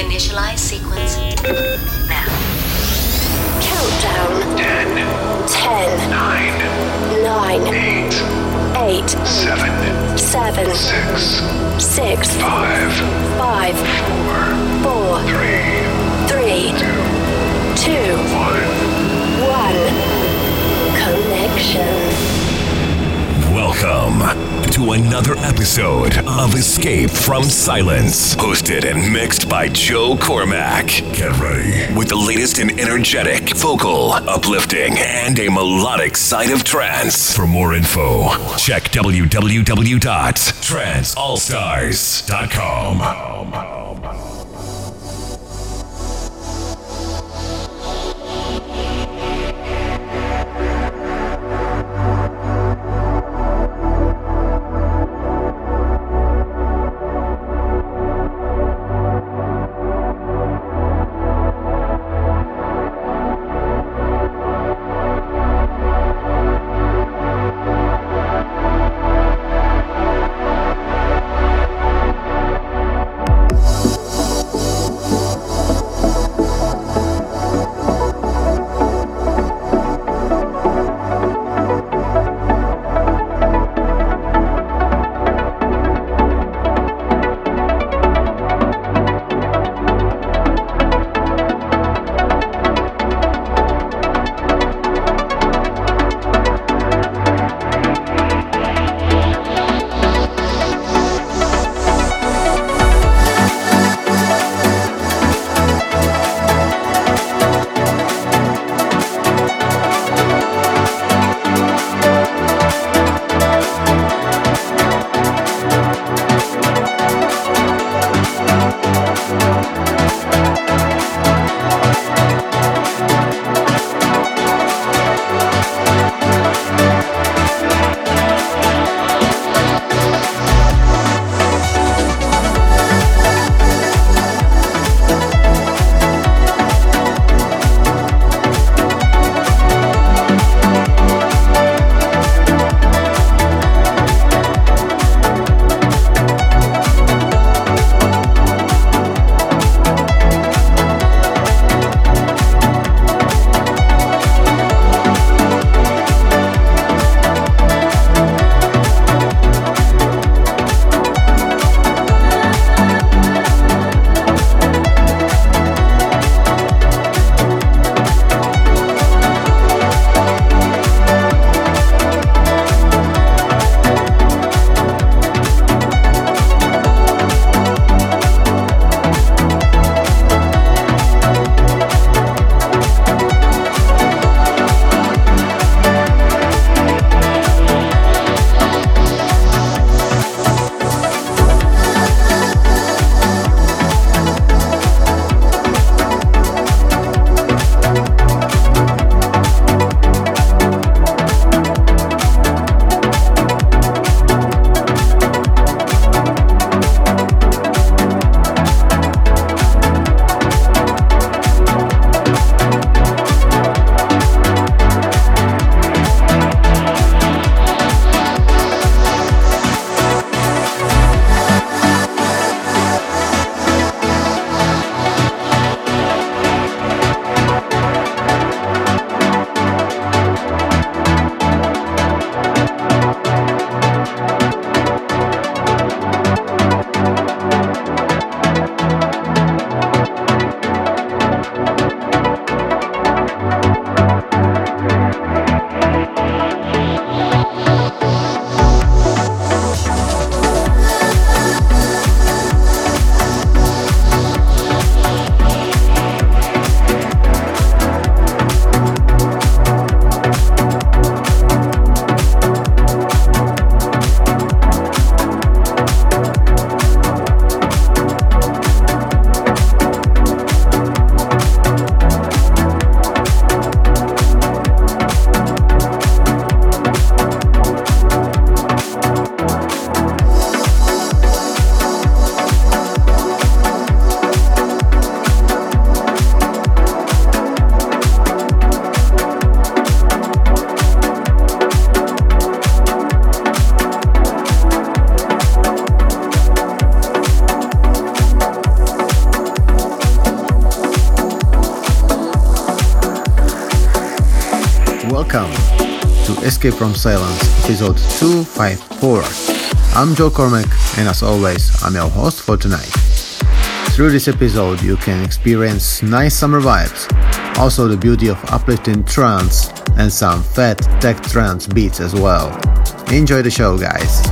Initialize sequence. Now. Countdown. 10, 10, 9, 9, 8, 8, 7, 7, 6, 6, 5, 5, 4, 4, 3, 3, 2, 1. 1. Connection. Welcome to another episode of Escape from Silence, hosted and mixed by Joe Cormack. Get ready with the latest in energetic, vocal, uplifting, and a melodic side of trance. For more info, check www.tranceallstars.com. Escape from Silence, episode 254. I'm Joe Cormack, and as always, I'm your host for tonight. Through this episode, you can experience nice summer vibes, also the beauty of uplifting trance, and some fat tech trance beats as well. Enjoy the show, guys.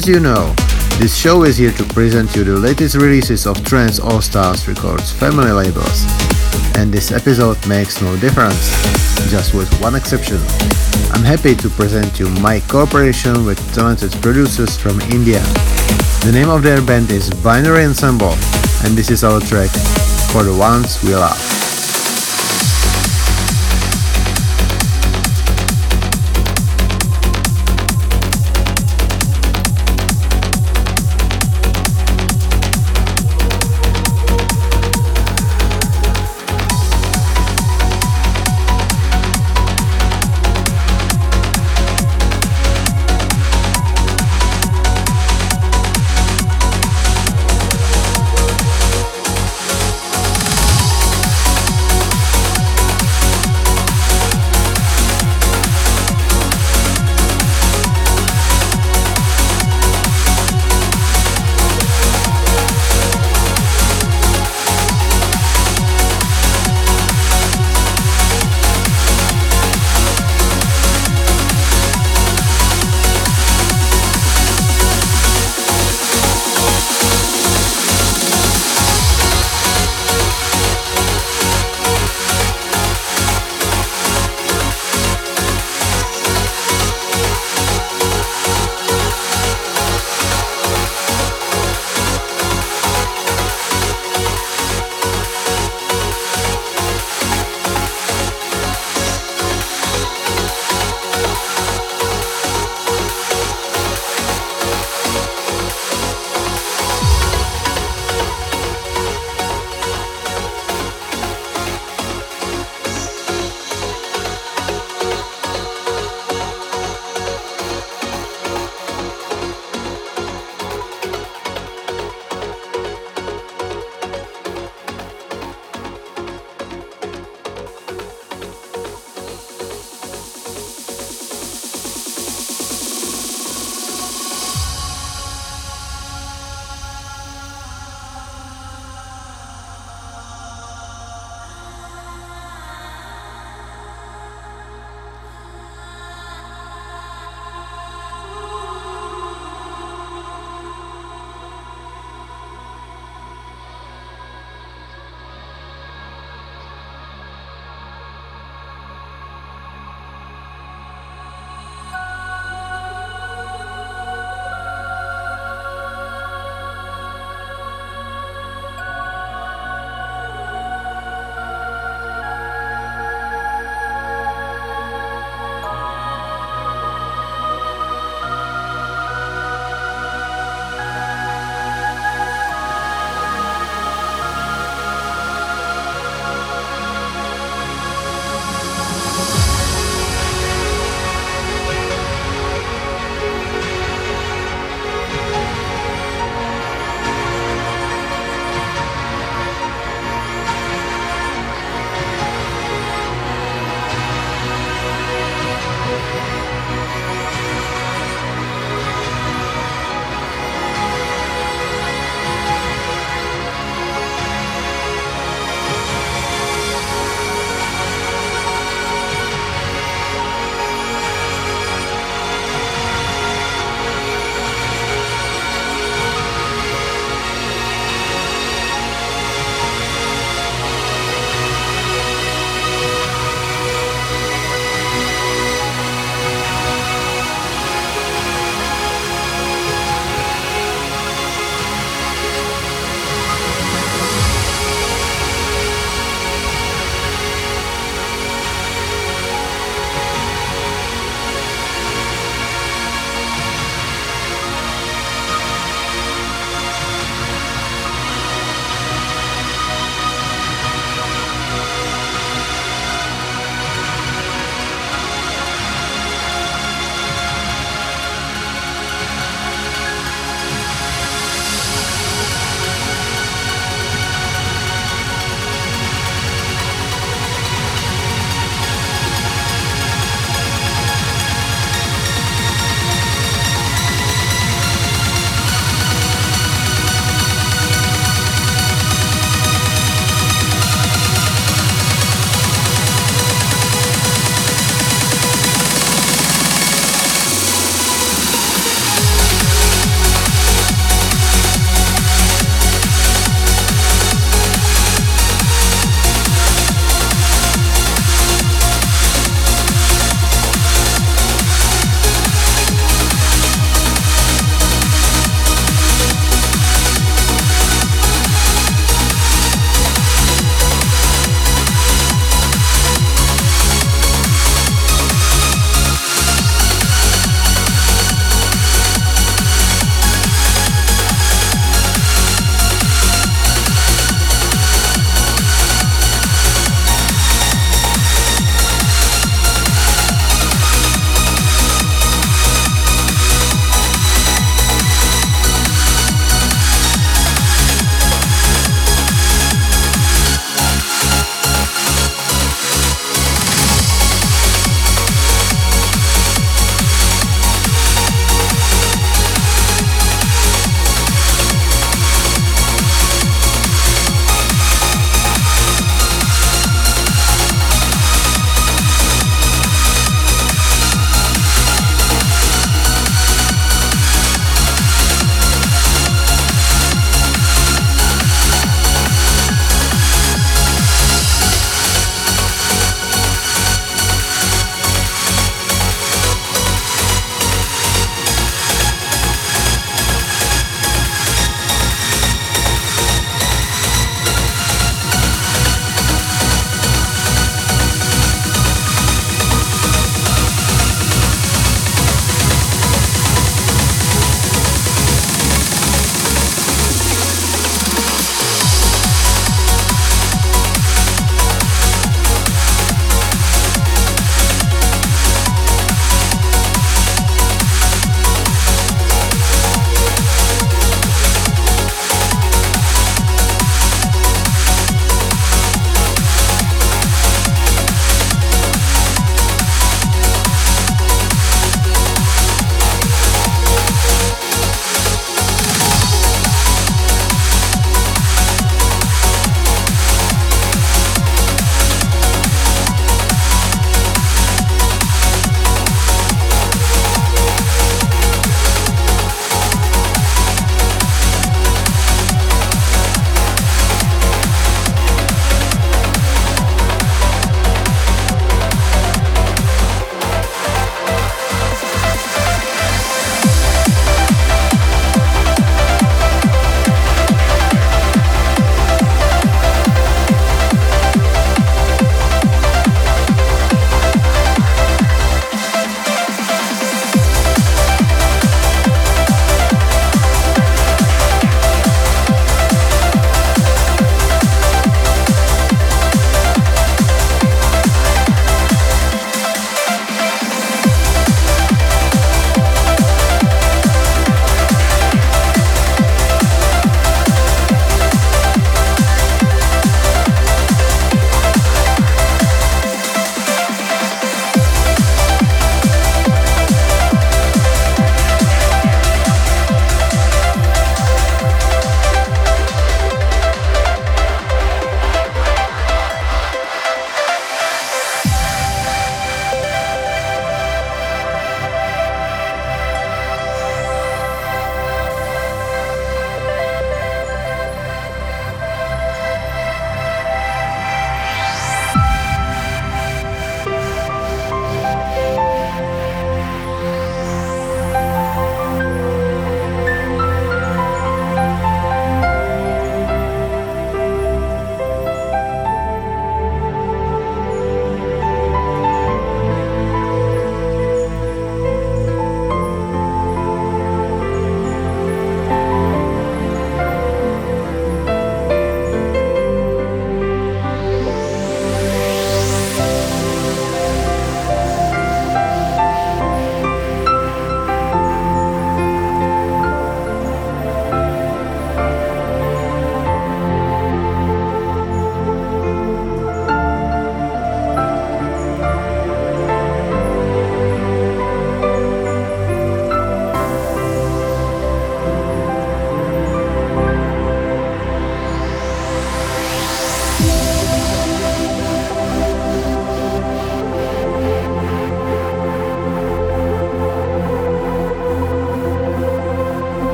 As you know, this show is here to present you the latest releases of Trance All Stars Records family labels. And this episode makes no difference, just with one exception. I'm happy to present you my cooperation with talented producers from India. The name of their band is Binary Ensemble, and this is our track, For the Ones We Love.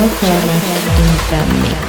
Joe Cormack in the mix.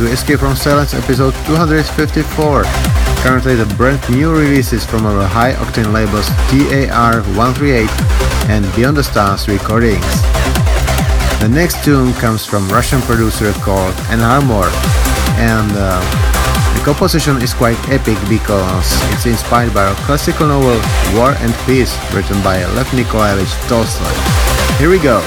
To Escape from Silence episode 254. Currently the brand new releases from our high octane labels TAR138 and Beyond the Stars recordings. The next tune comes from Russian producer called Enharmor and uh, the composition is quite epic because it's inspired by a classical novel War and Peace written by Lev Nikolaevich Tolstoy. Here we go.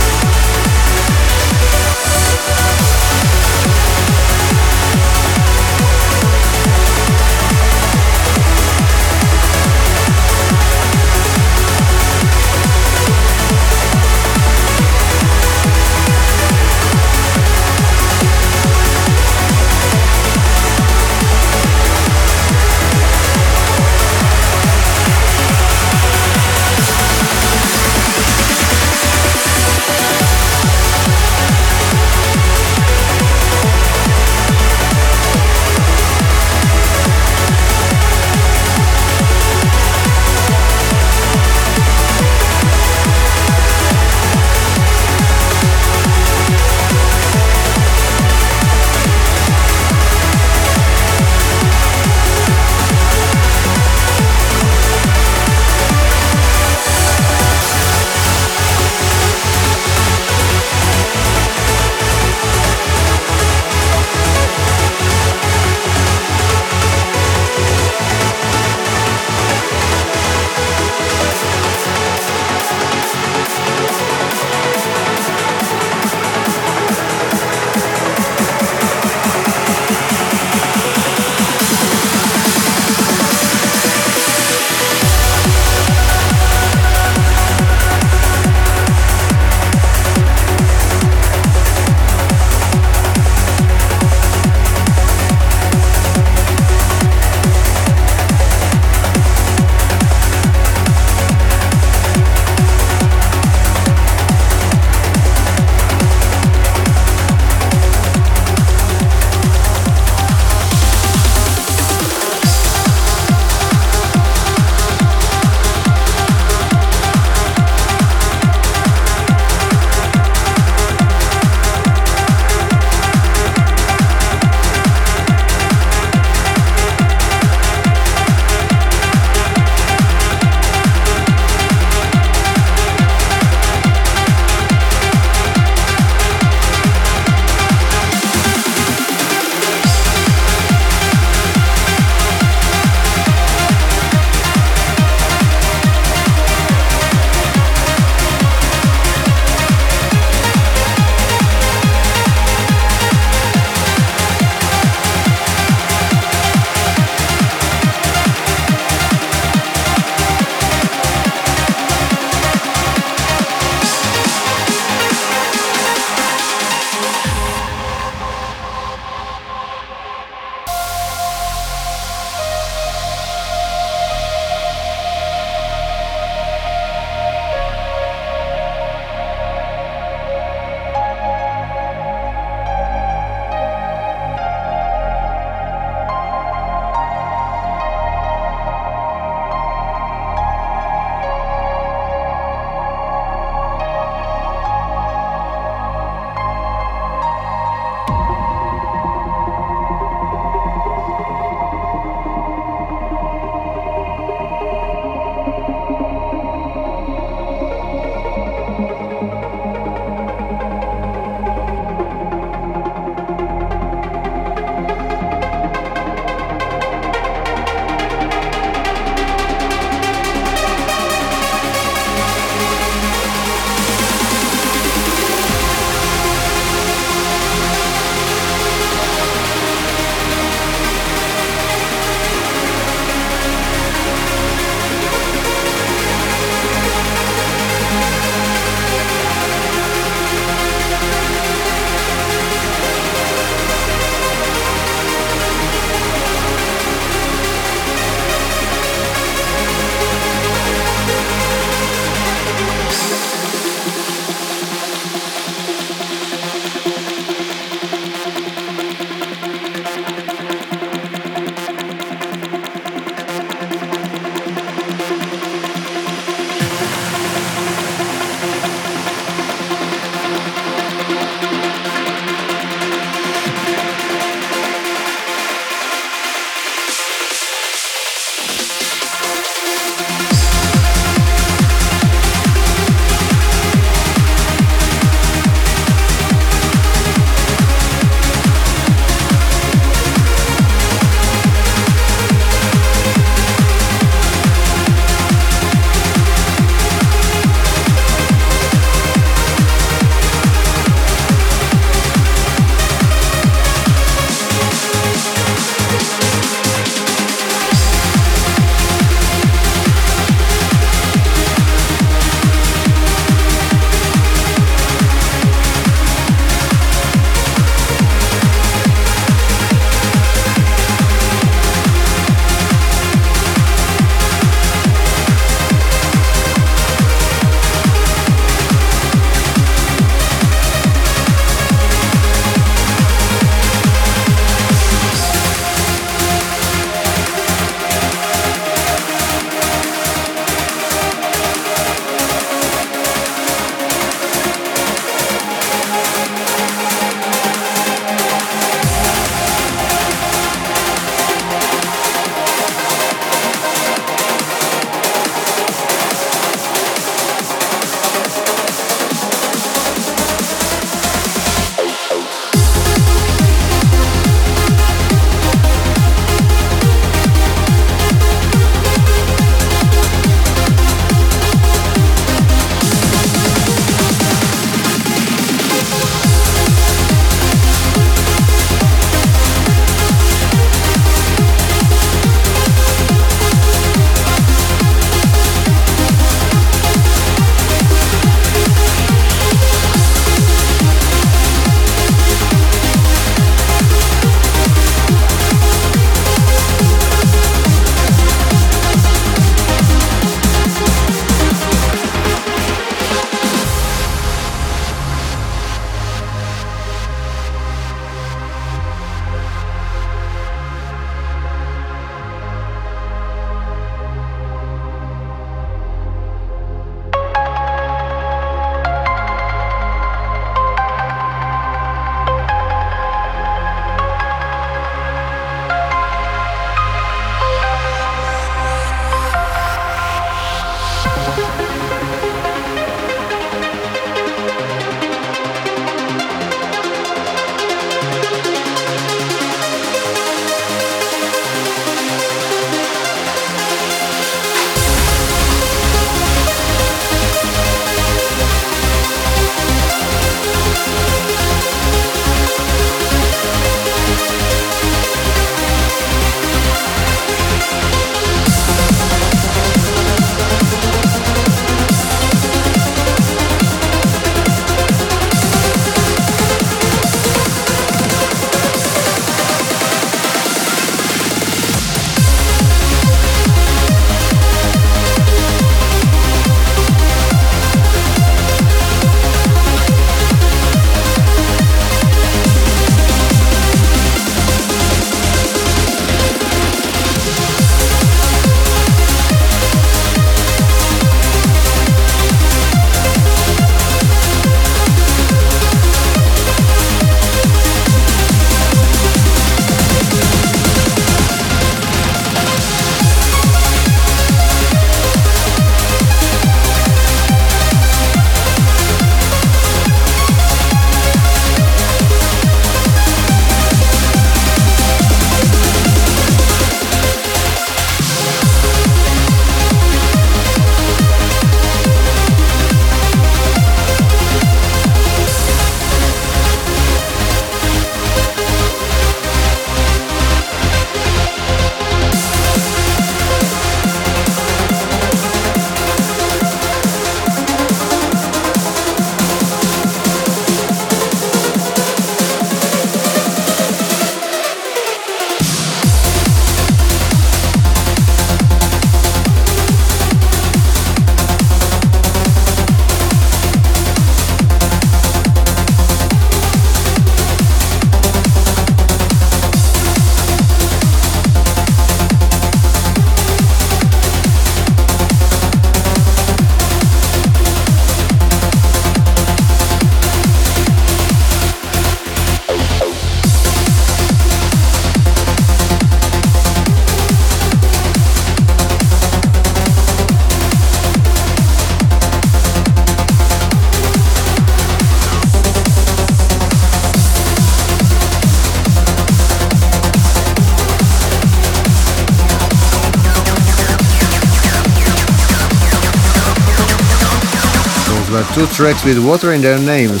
Were two tracks with water in their names.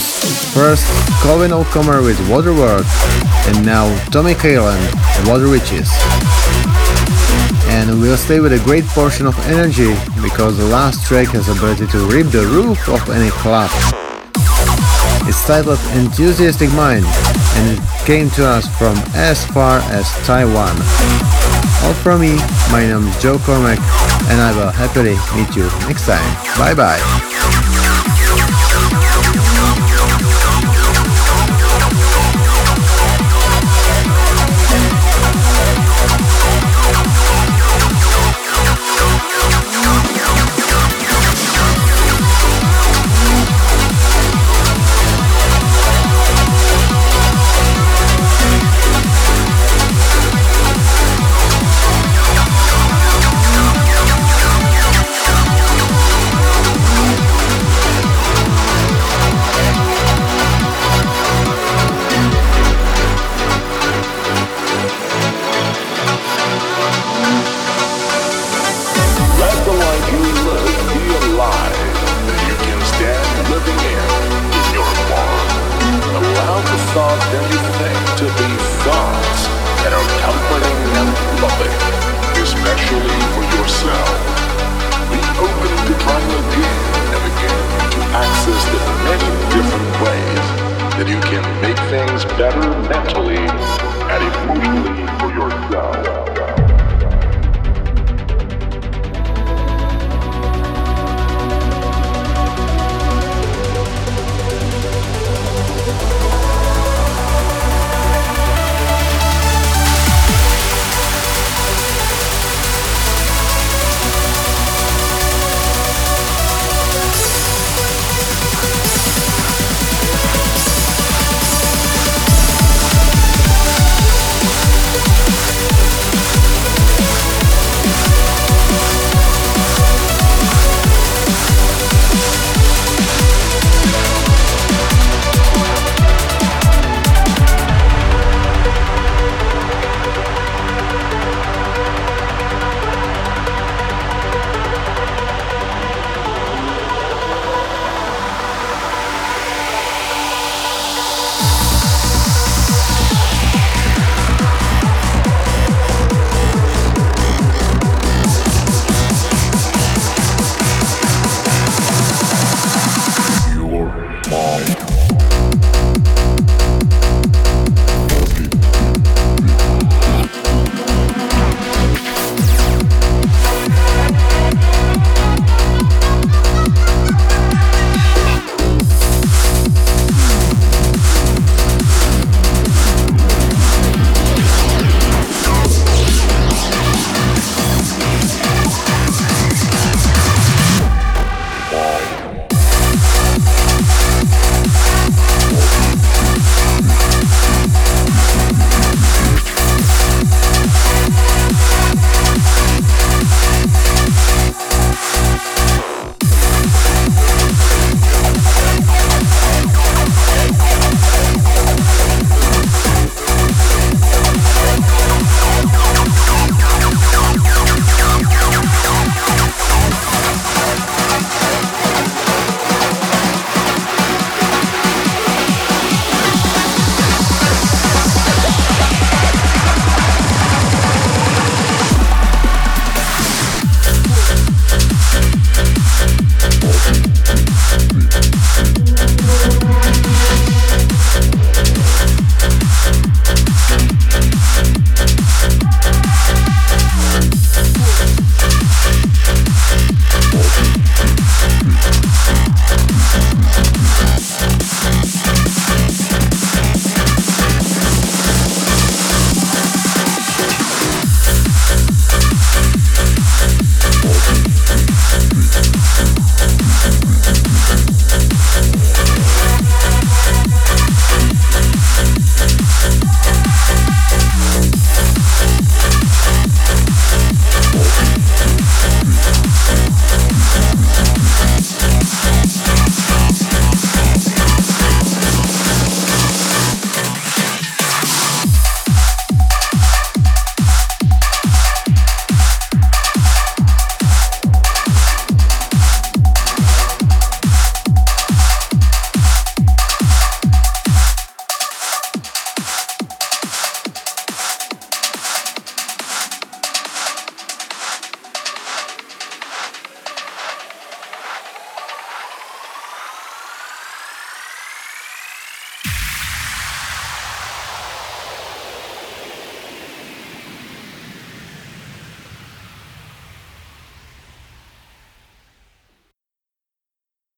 First, Colin O'Commor with Waterworld, and now Tommy Kierland, Water Witches. And we'll stay with a great portion of energy, because the last track has ability to rip the roof of any club. It's titled Enthusiastic Mind, and it came to us from as far as Taiwan. All from me, my name is Joe Cormack, and I will happily meet you next time. Bye bye.